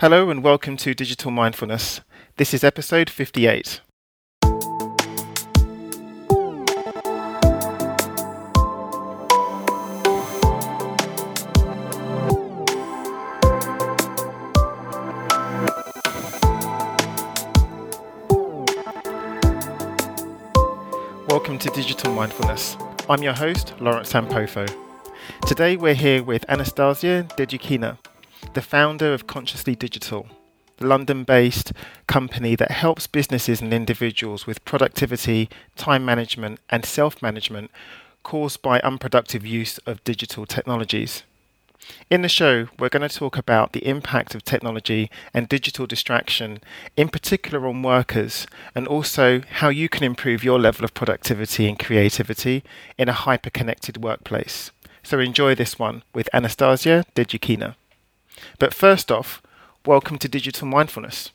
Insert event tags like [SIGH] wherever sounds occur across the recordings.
Hello and welcome to Digital Mindfulness. This is episode 58. Welcome to Digital Mindfulness. I'm your host, Lawrence Ampofo. Today we're here with Anastasia Dedyukhina, the founder of Consciously Digital, the London based company that helps businesses and individuals with productivity, time management, and self management caused by unproductive use of digital technologies. In the show, we're going to talk about the impact of technology and digital distraction, in particular on workers, and also how you can improve your level of productivity and creativity in a hyper connected workplace. So enjoy this one with Anastasia Dedyukhina. But first off, welcome to Digital Mindfulness.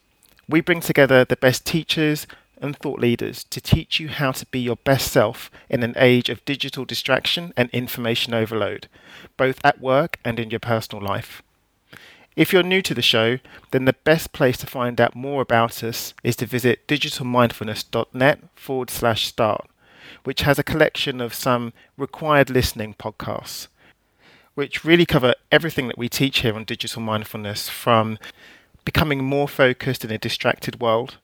We bring together the best teachers and thought leaders to teach you how to be your best self in an age of digital distraction and information overload, both at work and in your personal life. If you're new to the show, then the best place to find out more about us is to visit digitalmindfulness.net forward slash start, which has a collection of some required listening podcasts which really cover everything that we teach here on digital mindfulness from becoming more focused in a distracted world,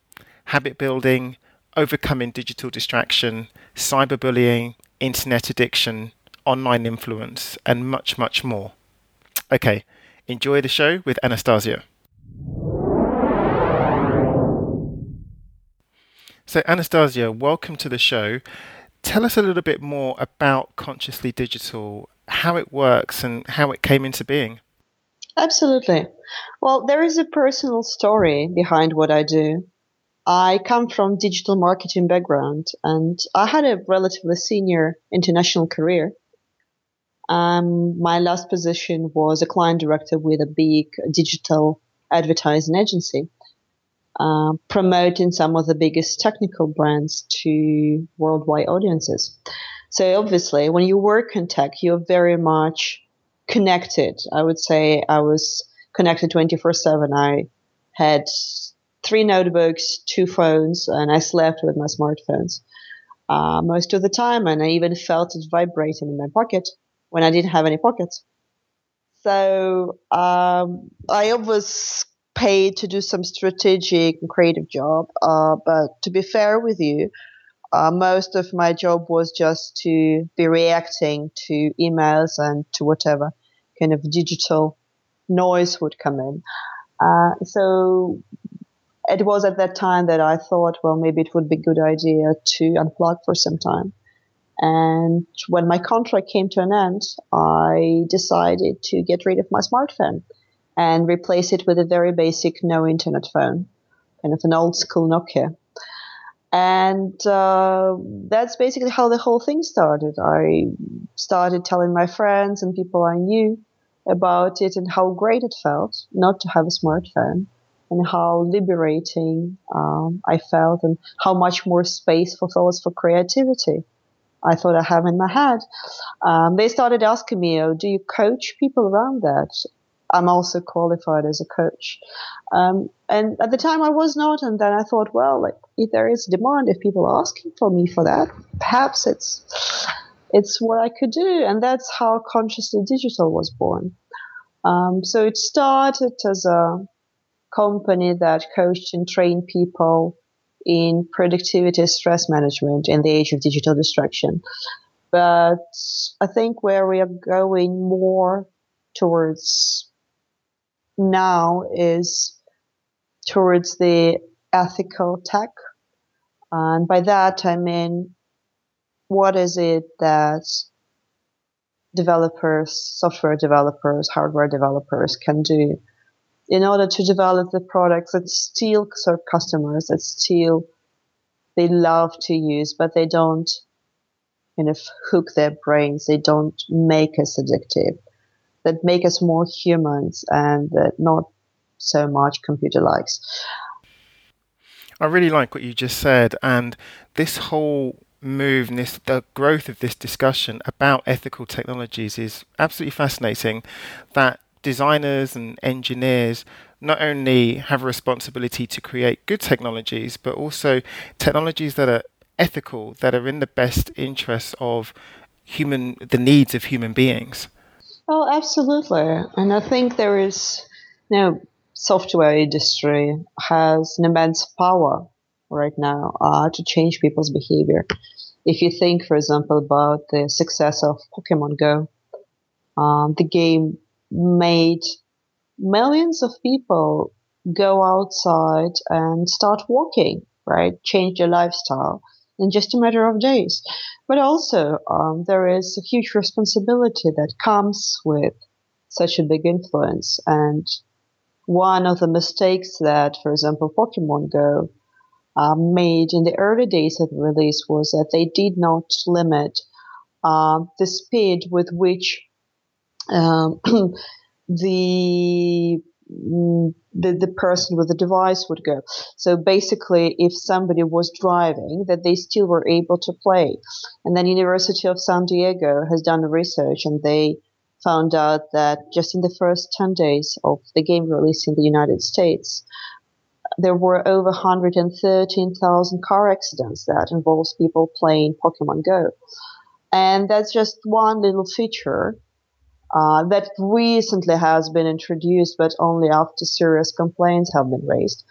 habit building, overcoming digital distraction, cyberbullying, internet addiction, online influence, and much, much more. Okay, enjoy the show with Anastasia. So, Anastasia, welcome to the show. Tell us a little bit more about Consciously Digital how it works and how it came into being. Absolutely. Well, there is a personal story behind what I do. I come from digital marketing background and I had a relatively senior international career. Um, my last position was a client director with a big digital advertising agency, uh, promoting some of the biggest technical brands to worldwide audiences. So obviously, when you work in tech, you're very much connected. I would say I was connected 24 7. I had three notebooks, two phones, and I slept with my smartphones uh, most of the time. And I even felt it vibrating in my pocket when I didn't have any pockets. So um, I was paid to do some strategic and creative job. Uh, but to be fair with you, uh, most of my job was just to be reacting to emails and to whatever kind of digital noise would come in. Uh, so it was at that time that I thought, well, maybe it would be a good idea to unplug for some time. And when my contract came to an end, I decided to get rid of my smartphone and replace it with a very basic no internet phone, kind of an old school Nokia. And uh, that's basically how the whole thing started. I started telling my friends and people I knew about it and how great it felt not to have a smartphone and how liberating um, I felt and how much more space for thoughts for creativity I thought I have in my head. Um, they started asking me, oh, do you coach people around that? I'm also qualified as a coach. Um, and at the time I was not, and then I thought, well, like if there is demand, if people are asking for me for that, perhaps it's it's what I could do, and that's how Consciously Digital was born. Um, so it started as a company that coached and trained people in productivity, stress management in the age of digital distraction. But I think where we are going more towards now is towards the ethical tech. And by that, I mean, what is it that developers, software developers, hardware developers can do in order to develop the products that still serve customers, that still they love to use, but they don't kind of hook their brains. They don't make us addictive that make us more humans and that not so much computer likes. I really like what you just said, and this whole move and this the growth of this discussion about ethical technologies is absolutely fascinating. That designers and engineers not only have a responsibility to create good technologies, but also technologies that are ethical, that are in the best interests of human, the needs of human beings. Oh, absolutely. And I think there is, you know, software industry has an immense power right now uh, to change people's behavior. If you think, for example, about the success of Pokemon Go, um, the game made millions of people go outside and start walking, right? Change their lifestyle in just a matter of days. But also, um, there is a huge responsibility that comes with such a big influence. And one of the mistakes that, for example, Pokemon Go uh, made in the early days of the release was that they did not limit uh, the speed with which um, [CLEARS THROAT] the Mm, the, the person with the device would go. So basically, if somebody was driving, that they still were able to play. And then University of San Diego has done the research, and they found out that just in the first 10 days of the game release in the United States, there were over 113,000 car accidents that involves people playing Pokemon Go. And that's just one little feature uh, that recently has been introduced, but only after serious complaints have been raised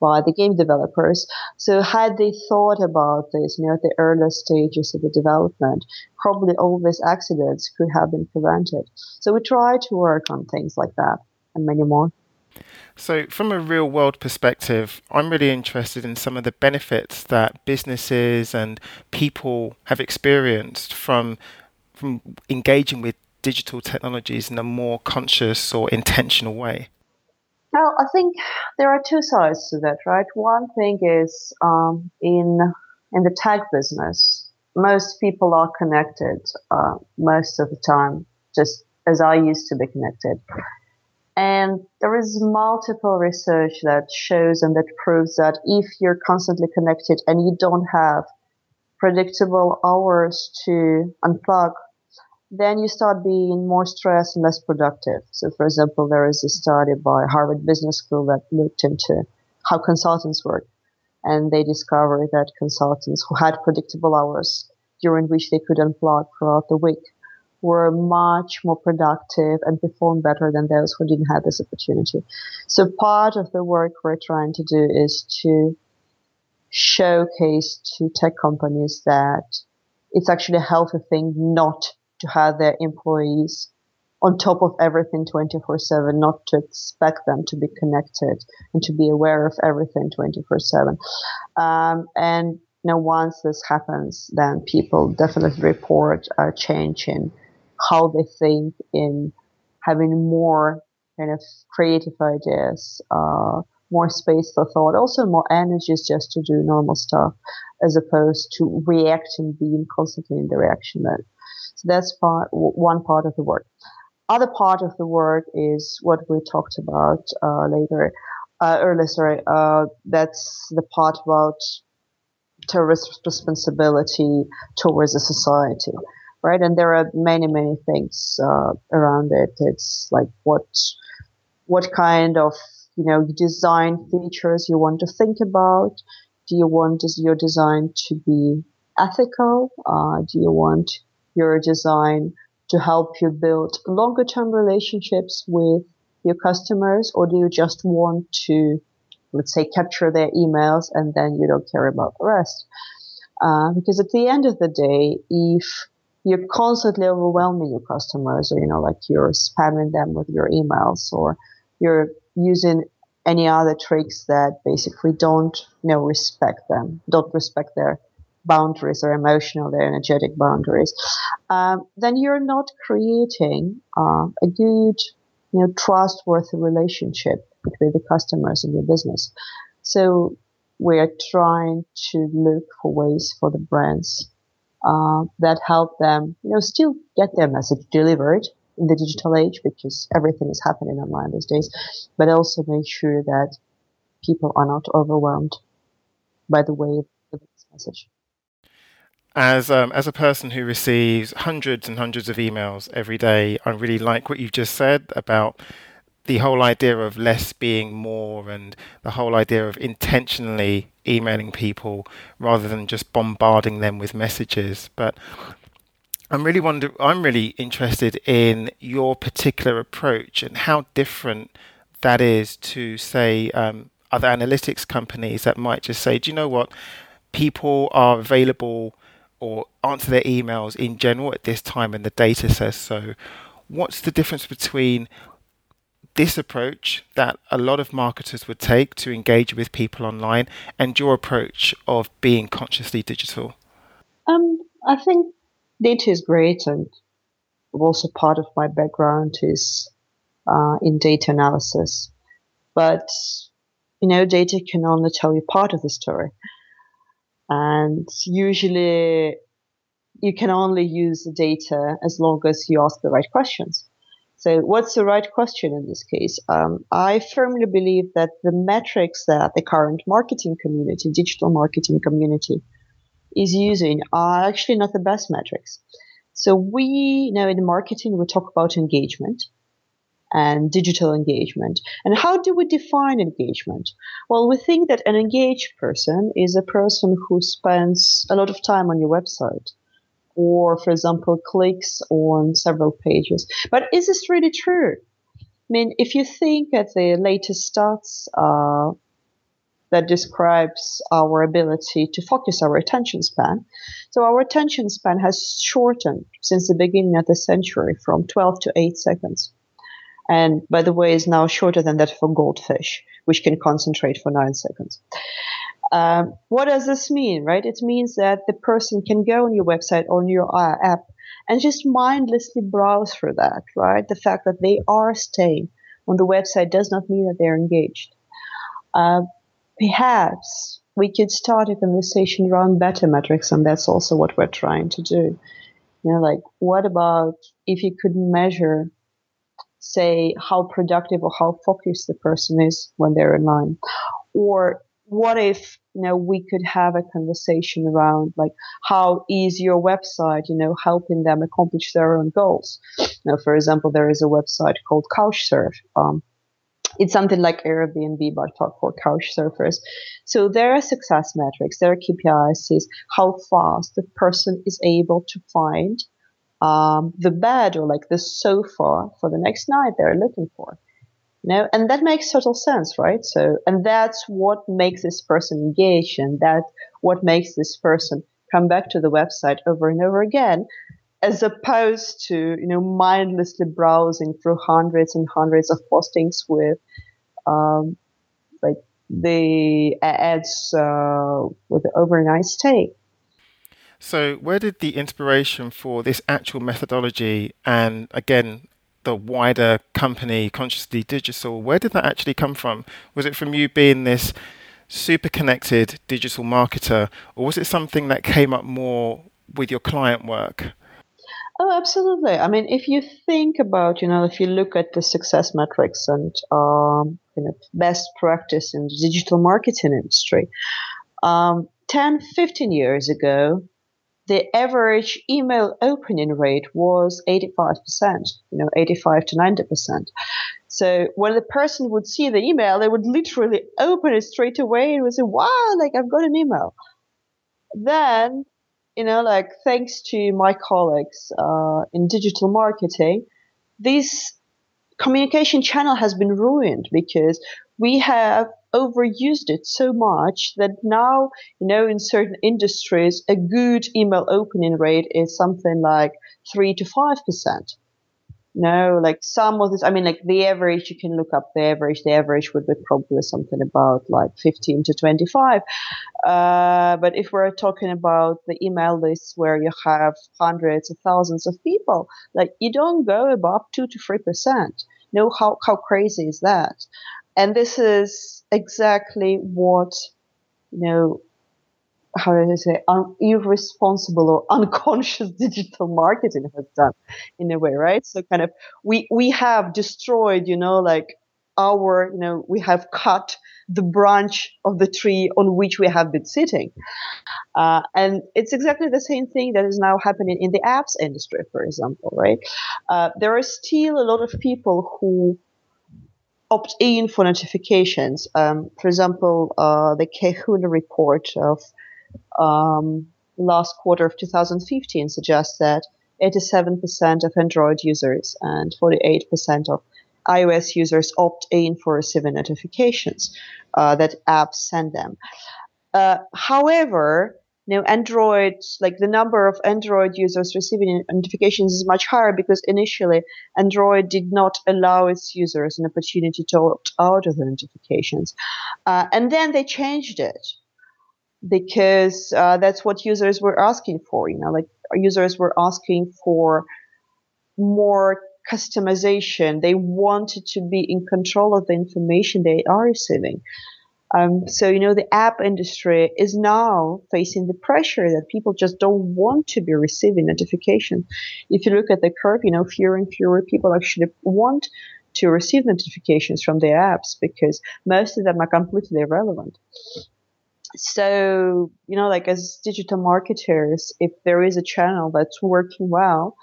by the game developers. So had they thought about this, you know, at the earlier stages of the development, probably all these accidents could have been prevented. So we try to work on things like that and many more. So, from a real world perspective, I'm really interested in some of the benefits that businesses and people have experienced from from engaging with digital technologies in a more conscious or intentional way? Well, I think there are two sides to that, right? One thing is um, in in the tech business, most people are connected uh, most of the time, just as I used to be connected. And there is multiple research that shows and that proves that if you're constantly connected and you don't have predictable hours to unplug then you start being more stressed and less productive. So, for example, there is a study by Harvard Business School that looked into how consultants work, and they discovered that consultants who had predictable hours during which they could unplug throughout the week were much more productive and performed better than those who didn't have this opportunity. So, part of the work we're trying to do is to showcase to tech companies that it's actually a healthy thing not to have their employees on top of everything 24 7, not to expect them to be connected and to be aware of everything 24 7. Um, and you know, once this happens, then people definitely report a change in how they think, in having more kind of creative ideas, uh, more space for thought, also more energy just to do normal stuff, as opposed to reacting, being constantly in the reaction mode. So that's part, one part of the work. Other part of the work is what we talked about uh, later, uh, earlier. Sorry, uh, that's the part about terrorist responsibility towards the society, right? And there are many, many things uh, around it. It's like what what kind of you know design features you want to think about. Do you want your design to be ethical? Uh, do you want your design to help you build longer term relationships with your customers or do you just want to let's say capture their emails and then you don't care about the rest? Uh, because at the end of the day if you're constantly overwhelming your customers or you know like you're spamming them with your emails or you're using any other tricks that basically don't you know respect them don't respect their boundaries or emotional or energetic boundaries, um, then you're not creating uh, a good, you know, trustworthy relationship between the customers and your business. So we are trying to look for ways for the brands uh, that help them, you know, still get their message delivered in the digital age because everything is happening online these days, but also make sure that people are not overwhelmed by the way of this message. As um, as a person who receives hundreds and hundreds of emails every day, I really like what you've just said about the whole idea of less being more and the whole idea of intentionally emailing people rather than just bombarding them with messages. But I'm really wonder I'm really interested in your particular approach and how different that is to say um, other analytics companies that might just say, do you know what, people are available or answer their emails in general at this time and the data says so. What's the difference between this approach that a lot of marketers would take to engage with people online and your approach of being consciously digital? Um, I think data is great, and also part of my background is uh, in data analysis. But you know, data can only tell you part of the story, and usually you can only use the data as long as you ask the right questions. So, what's the right question in this case? Um, I firmly believe that the metrics that the current marketing community, digital marketing community, is using are actually not the best metrics. So, we you know in marketing we talk about engagement and digital engagement. And how do we define engagement? Well, we think that an engaged person is a person who spends a lot of time on your website or, for example, clicks on several pages. But is this really true? I mean, if you think at the latest stats uh, that describes our ability to focus our attention span, so our attention span has shortened since the beginning of the century from 12 to 8 seconds. And by the way, is now shorter than that for goldfish, which can concentrate for nine seconds. Um, what does this mean, right? It means that the person can go on your website, on your uh, app, and just mindlessly browse through that, right? The fact that they are staying on the website does not mean that they're engaged. Uh, perhaps we could start a conversation around better metrics, and that's also what we're trying to do. You know, like, what about if you could measure, say, how productive or how focused the person is when they're online? Or what if you know we could have a conversation around like how is your website you know helping them accomplish their own goals? Now for example there is a website called couchsurf. Um, it's something like airbnb but talk for couch surfers so there are success metrics there are kpis is how fast the person is able to find um, the bed or like the sofa for the next night they're looking for. You know and that makes total sense right? So and that's what makes this person engage and that what makes this person come back to the website over and over again as opposed to you know mindlessly browsing through hundreds and hundreds of postings with um, like the ads uh, with the overnight stay so where did the inspiration for this actual methodology and again the wider company, Consciously Digital, where did that actually come from? Was it from you being this super connected digital marketer, or was it something that came up more with your client work? Oh, absolutely. I mean, if you think about, you know, if you look at the success metrics and um, you know, best practice in the digital marketing industry, um, 10, 15 years ago, the average email opening rate was 85%, you know, 85 to 90%. So when the person would see the email, they would literally open it straight away and would say, wow, like I've got an email. Then, you know, like thanks to my colleagues uh, in digital marketing, this communication channel has been ruined because we have overused it so much that now, you know, in certain industries, a good email opening rate is something like three to five percent. No, like some of this, I mean, like the average, you can look up the average. The average would be probably something about like 15 to 25. Uh, but if we're talking about the email lists where you have hundreds of thousands of people, like you don't go above two to three percent. No, how, how crazy is that? And this is exactly what, you know, how do I say, un- irresponsible or unconscious [LAUGHS] digital marketing has done in a way, right? So kind of we, we have destroyed, you know, like our, you know, we have cut the branch of the tree on which we have been sitting. Uh, and it's exactly the same thing that is now happening in the apps industry, for example, right? Uh, there are still a lot of people who opt in for notifications. Um, for example, uh, the Kahuna report of um, last quarter of 2015 suggests that 87% of Android users and 48% of iOS users opt in for receiving notifications uh, that apps send them. Uh, however, know, Android, like the number of Android users receiving notifications is much higher because initially Android did not allow its users an opportunity to opt out of the notifications. Uh, and then they changed it because uh, that's what users were asking for. You know, like users were asking for more customization. They wanted to be in control of the information they are receiving. Um, so, you know, the app industry is now facing the pressure that people just don't want to be receiving notifications. If you look at the curve, you know, fewer and fewer people actually want to receive notifications from their apps because most of them are completely irrelevant. So, you know, like as digital marketers, if there is a channel that's working well,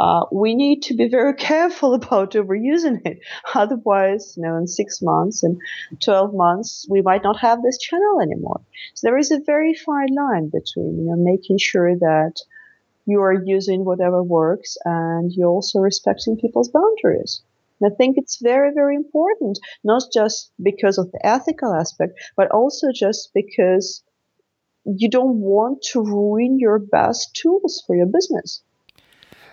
uh, we need to be very [LAUGHS] careful about overusing it. Otherwise, you know, in six months and 12 months, we might not have this channel anymore. So there is a very fine line between, you know, making sure that you are using whatever works and you're also respecting people's boundaries. And I think it's very, very important, not just because of the ethical aspect, but also just because you don't want to ruin your best tools for your business.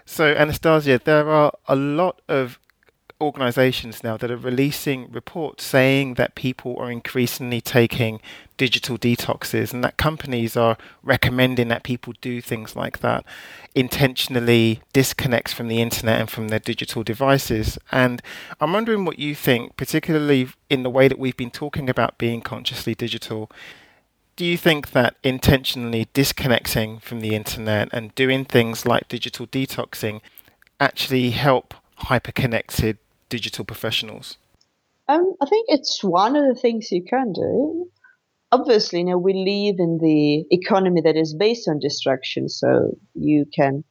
So, Anastasia, there are a lot of organizations now that are releasing reports saying that people are increasingly taking digital detoxes and that companies are recommending that people do things like that intentionally disconnect from the internet and from their digital devices. And i'm wondering what you think particularly in the way that we've been talking about being consciously digital do you think that intentionally disconnecting from the internet and doing things like digital detoxing actually help hyper-connected digital professionals? Um, I think it's one of the things you can do. Obviously, you we live in the economy that is based on distraction, so you can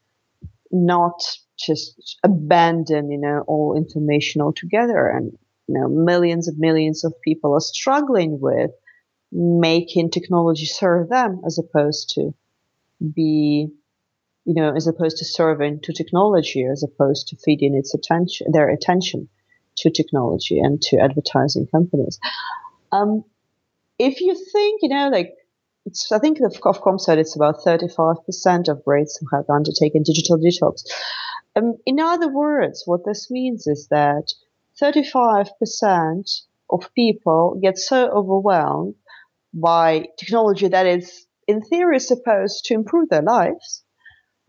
not just abandon, you know, all information altogether. And you know, millions and millions of people are struggling with making technology serve them as opposed to be you know as opposed to serving to technology as opposed to feeding its attention their attention to technology and to advertising companies um, if you think you know like it's, I think the Ofcom said it's about 35% of Brits who have undertaken digital detox. Um, in other words, what this means is that 35% of people get so overwhelmed by technology that is, in theory, supposed to improve their lives,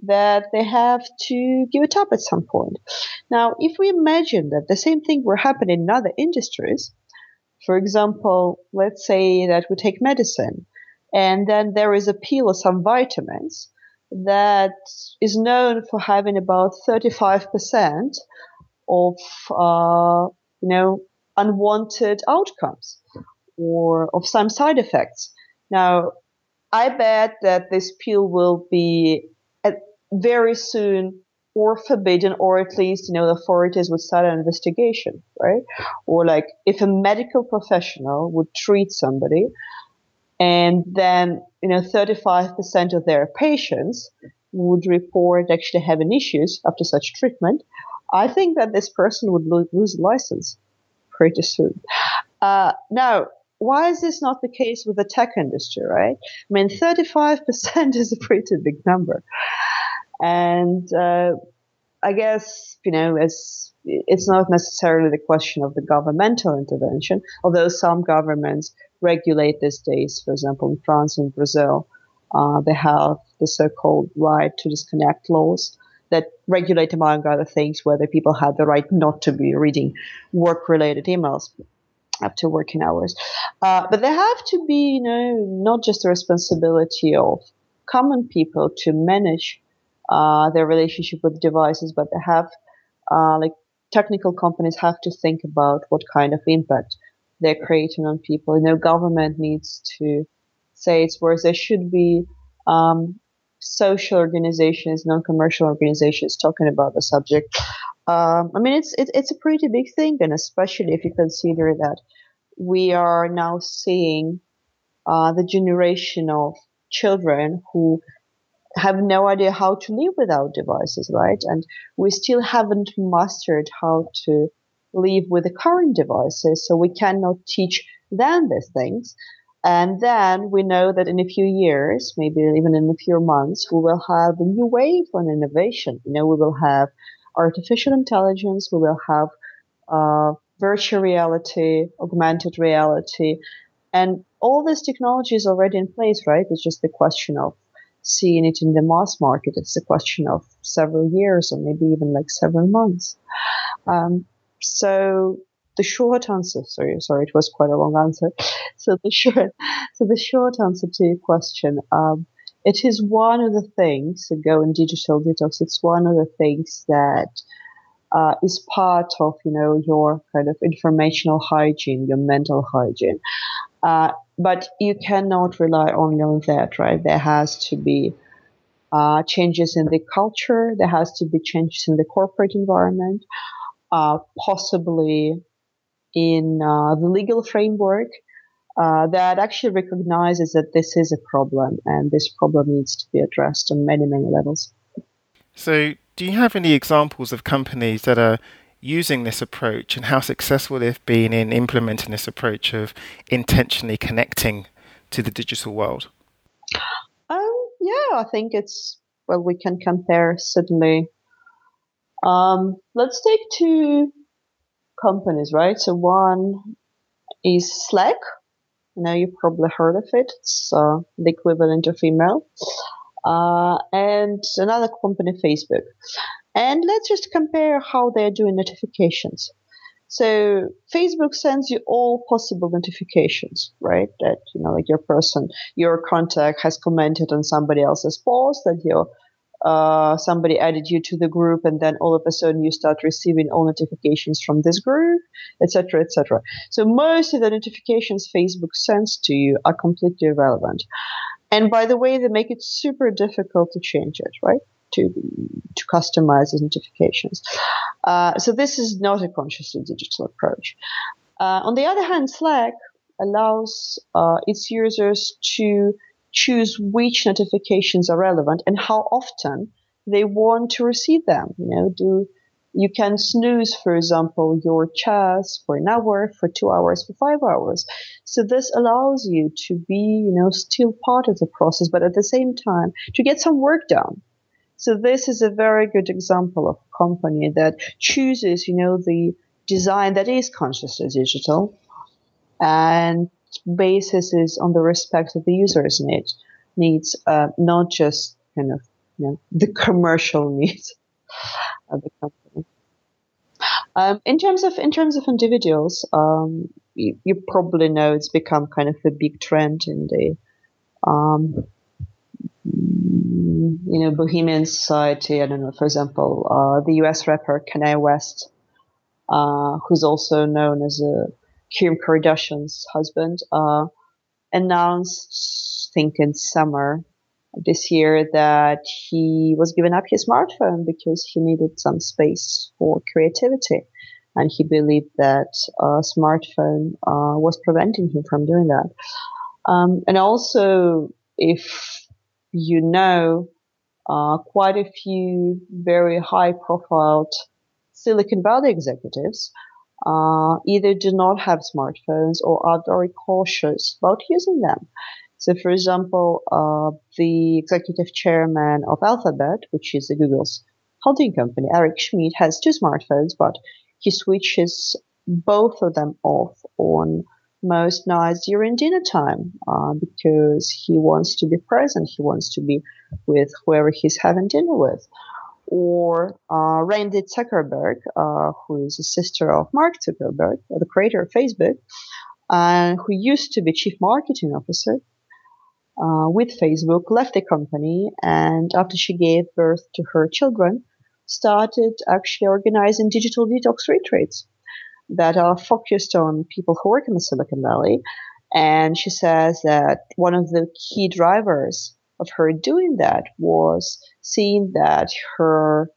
that they have to give it up at some point. Now, if we imagine that the same thing were happening in other industries, for example, let's say that we take medicine, and then there is a pill or some vitamins that is known for having about 35% of, uh, you know, unwanted outcomes or of some side effects. Now, I bet that this pill will be very soon or forbidden, or at least, you know, the authorities would start an investigation, right? Or like if a medical professional would treat somebody and then, you know, 35% of their patients would report actually having issues after such treatment, I think that this person would lo- lose license pretty soon. Uh, now, why is this not the case with the tech industry, right? I mean, 35% [LAUGHS] is a pretty big number. And uh, I guess, you know, it's, it's not necessarily the question of the governmental intervention, although some governments regulate these days. For example, in France and Brazil, uh, they have the so-called right to disconnect laws that regulate, among other things, whether people have the right not to be reading work-related emails after working hours. Uh, but there have to be, you know, not just the responsibility of common people to manage uh, their relationship with devices, but they have uh, like technical companies have to think about what kind of impact they're creating on people. You know, government needs to say it's where there should be um, social organizations, non-commercial organizations talking about the subject. Um, I mean, it's it, it's a pretty big thing, and especially if you consider that we are now seeing uh, the generation of children who have no idea how to live without devices, right? And we still haven't mastered how to live with the current devices, so we cannot teach them these things. And then we know that in a few years, maybe even in a few months, we will have a new wave on innovation. You know, we will have artificial intelligence, we will have uh, virtual reality, augmented reality, and all this technology is already in place, right? It's just the question of seeing it in the mass market. It's a question of several years or maybe even like several months. Um, so the short answer, sorry, sorry, it was quite a long answer. [LAUGHS] So the short, so the short answer to your question, um, it is one of the things, go in digital detox, it's one of the things that uh, is part of, you know, your kind of informational hygiene, your mental hygiene. Uh, but you cannot rely only on that, right? There has to be uh, changes in the culture. There has to be changes in the corporate environment, uh, possibly in uh, the legal framework uh, that actually recognizes that this is a problem and this problem needs to be addressed on many, many levels. So, do you have any examples of companies that are using this approach and how successful they've been in implementing this approach of intentionally connecting to the digital world? Um, yeah, I think it's, well, we can compare certainly. Um, let's take two companies, right? So one is Slack. You know, you probably heard of it. It's uh, the equivalent of email. Uh, and another company, Facebook. And let's just compare how they're doing notifications. So Facebook sends you all possible notifications, right? That, you know, like your person, your contact has commented on somebody else's post, that your uh, somebody added you to the group, and then all of a sudden you start receiving all notifications from this group, etc., etc. So most of the notifications Facebook sends to you are completely irrelevant. And by the way, they make it super difficult to change it, right? To to customize the notifications. Uh, so this is not a consciously digital approach. Uh, on the other hand, Slack allows uh, its users to choose which notifications are relevant and how often they want to receive them. You know, do you can snooze, for example, your chats for an hour, for two hours, for five hours. So this allows you to be, you know, still part of the process, but at the same time to get some work done. So this is a very good example of a company that chooses, you know, the design that is consciously digital and basis is on the respect of the user's needs, needs uh, not just kind of you know, [LAUGHS] the commercial needs of the company. Um, in terms of in terms of individuals, um, you, you, probably know it's become kind of a big trend in the um, you know bohemian society. I don't know, for example, uh, the U.S. rapper Kanye West, uh, who's also known as a Kim Kardashian's husband, uh, announced, I think in summer this year, that he was giving up his smartphone because he needed some space for creativity. And he believed that a smartphone uh, was preventing him from doing that. Um, and also, if you know, uh, quite a few very high profile Silicon Valley executives uh, either do not have smartphones or are very cautious about using them. So, for example, uh, the executive chairman of Alphabet, which is Google's holding company, Eric Schmidt, has two smartphones, but he switches both of them off on most nights during dinner time uh, because he wants to be present. He wants to be with whoever he's having dinner with or uh, Randy Zuckerberg, uh, who is a sister of Mark Zuckerberg, the creator of Facebook, and who used to be chief marketing officer uh, with Facebook, left the company, and after she gave birth to her children, started actually organizing digital detox retreats that are focused on people who work in the Silicon Valley. And she says that one of the key drivers of her doing that was seeing that her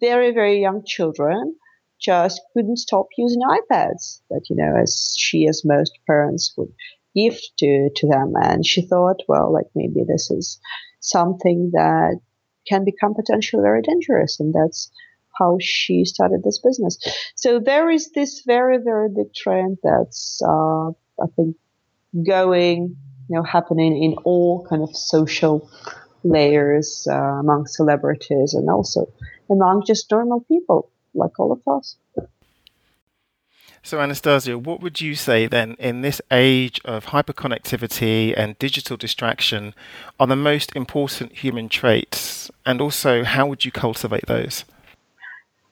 very, very young children just couldn't stop using iPads that, you know, as she, as most parents would give to, to them. And she thought, well, like maybe this is something that can become potentially very dangerous. And that's how she started this business. So there is this very, very big trend that's, uh, I think, going, you know, happening in all kind of social layers uh, among celebrities and also among just normal people like all of us. So, Anastasia, what would you say then in this age of hyperconnectivity and digital distraction are the most important human traits? And also, how would you cultivate those?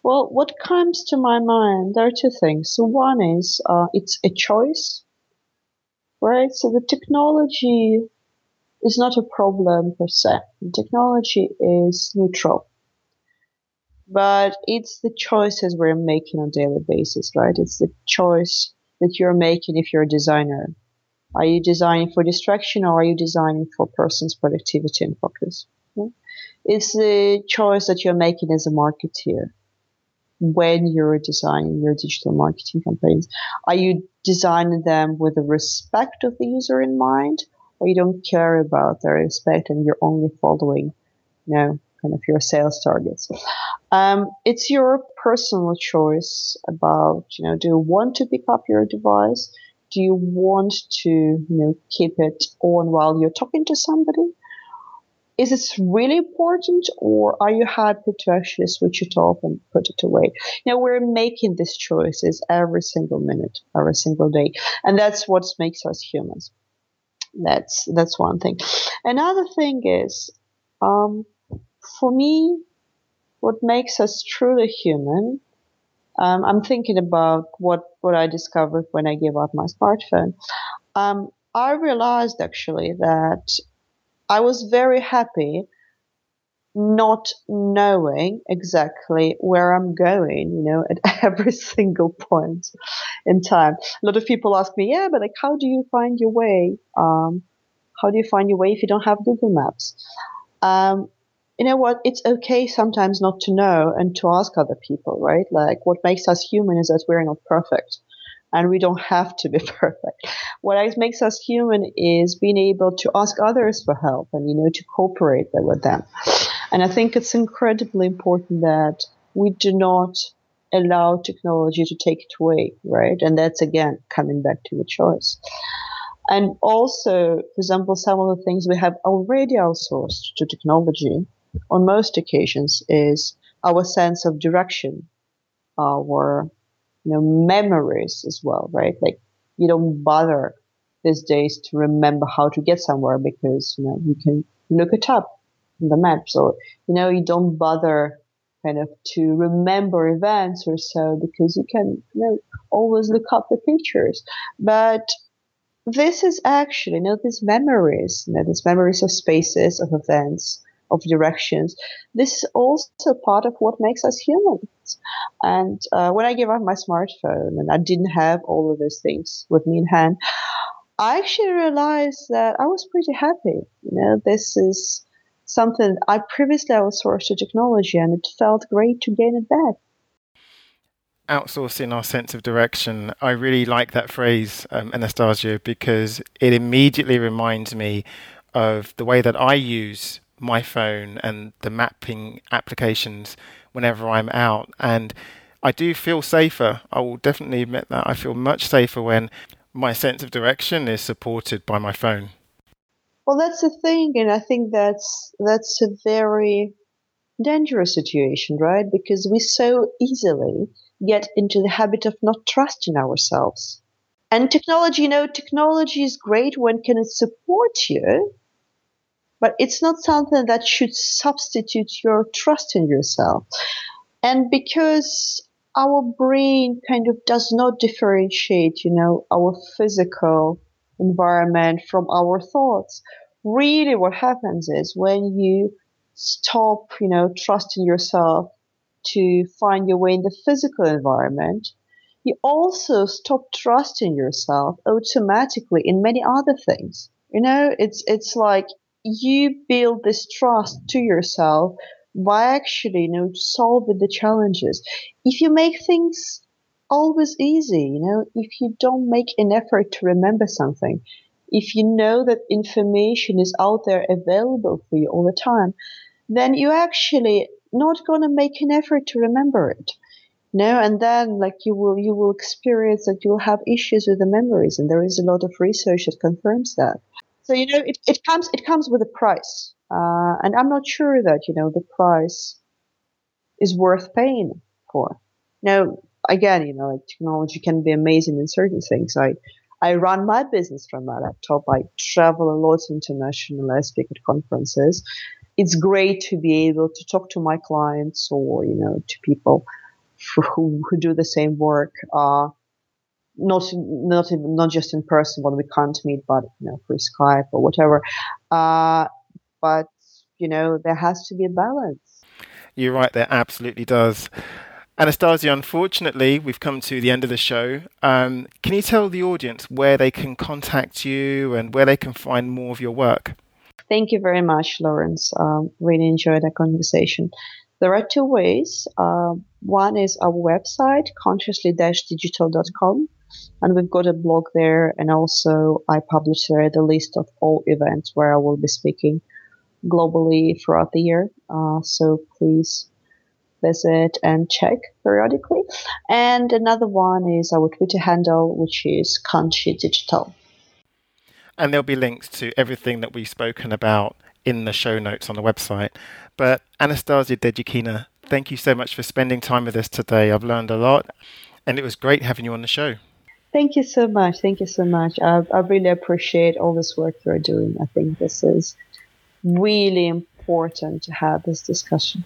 Well, what comes to my mind, there are two things. So, one is uh, it's a choice, right? So, the technology is not a problem per se, technology is neutral but it's the choices we're making on a daily basis, right? It's the choice that you're making if you're a designer. Are you designing for distraction or are you designing for person's productivity and focus? It's the choice that you're making as a marketeer when you're designing your digital marketing campaigns. Are you designing them with the respect of the user in mind or you don't care about their respect and you're only following, you know, kind of your sales targets. Um, it's your personal choice about, you know, do you want to pick up your device? Do you want to, you know, keep it on while you're talking to somebody? Is this really important or are you happy to actually switch it off and put it away? Now we're making these choices every single minute, every single day. And that's what makes us humans. That's, that's one thing. Another thing is, um, for me, what makes us truly human, um, I'm thinking about what, what I discovered when I gave up my smartphone. Um, I realized actually that I was very happy not knowing exactly where I'm going, you know, at [LAUGHS] every single point in time. A lot of people ask me, yeah, but like, how do you find your way? Um, how do you find your way if you don't have Google Maps? Um, you know what? It's okay sometimes not to know and to ask other people, right? Like what makes us human is that we're not perfect and we don't have to be [LAUGHS] perfect. What makes us human is being able to ask others for help and, you know, to cooperate with them. And I think it's incredibly important that we do not allow technology to take it away, right? And that's again coming back to the choice. And also, for example, some of the things we have already outsourced to technology on most occasions is our sense of direction, our you know memories as well, right? Like you don't bother these days to remember how to get somewhere because you know you can look it up the map. So you know you don't bother kind of to remember events or so because you can you know always look up the pictures. But this is actually you know these memories, you know these memories of spaces of events of directions. This is also part of what makes us humans. And uh, when I gave up my smartphone and I didn't have all of those things with me in hand, I actually realized that I was pretty happy. You know, this is something I previously outsourced to technology, and it felt great to gain it back outsourcing our sense of direction. I really like that phrase, um, Anastasia, because it immediately reminds me of the way that I use my phone and the mapping applications whenever I'm out. And I do feel safer. I will definitely admit that. I feel much safer when my sense of direction is supported by my phone. Well, that's the thing, and I think that's that's a very dangerous situation, right? Because we so easily get into the habit of not trusting ourselves. And technology, you know, technology is great when can it support you, but it's not something that should substitute your trust in yourself. And because our brain kind of does not differentiate, you know, our physical environment from our thoughts. Really what happens is when you stop, you know, trusting yourself to find your way in the physical environment, you also stop trusting yourself automatically in many other things. You know, it's it's like you build this trust to yourself by actually, you know, solving the challenges. If you make things always easy, you know, if you don't make an effort to remember something, if you know that information is out there available for you all the time, then you're actually not going to make an effort to remember it. No, and then like you will you will experience that you'll have issues with the memories, and there is a lot of research that confirms that. So you know it, it comes it comes with a price, uh, and I'm not sure that you know the price is worth paying for. Now again, you know, like technology can be amazing in certain things. I I run my business from my laptop. I travel a lot internationally. I speak at conferences. It's great to be able to talk to my clients or you know to people who, who do the same work, uh, not not not just in person when we can't meet, but you know through Skype or whatever. Uh, but you know there has to be a balance. You're right. There absolutely does. Anastasia, unfortunately, we've come to the end of the show. Um, can you tell the audience where they can contact you and where they can find more of your work? Thank you very much, Lawrence. Um, really enjoyed that conversation. There are two ways. Uh, one is our website, consciously-digital.com, and we've got a blog there, and also I publish there the list of all events where I will be speaking globally throughout the year. Uh, so please visit and check periodically. And another one is our Twitter handle, which is Consci Digital. And there'll be links to everything that we've spoken about in the show notes on the website. But Anastasia Dedyukhina, thank you so much for spending time with us today. I've learned a lot, and it was great having you on the show. Thank you so much. Thank you so much. I, I really appreciate all this work you're doing. I think this is really important to have this discussion.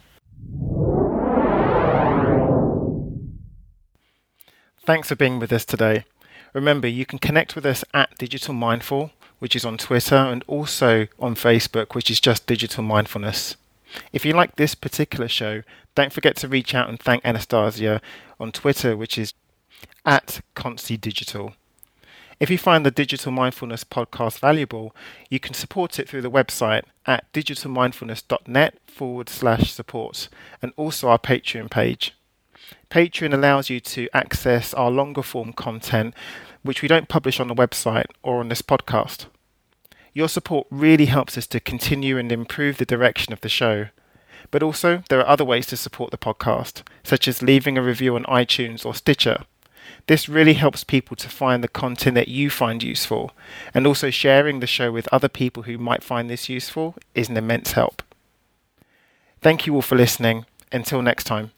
Thanks for being with us today. Remember, you can connect with us at Digital Mindful which is on Twitter, and also on Facebook, which is just Digital Mindfulness. If you like this particular show, don't forget to reach out and thank Anastasia on Twitter, which is at Consci Digital. If you find the Digital Mindfulness podcast valuable, you can support it through the website at digitalmindfulness.net forward slash support and also our Patreon page. Patreon allows you to access our longer form content which we don't publish on the website or on this podcast. Your support really helps us to continue and improve the direction of the show. But also, there are other ways to support the podcast, such as leaving a review on iTunes or Stitcher. This really helps people to find the content that you find useful, and also sharing the show with other people who might find this useful is an immense help. Thank you all for listening. Until next time.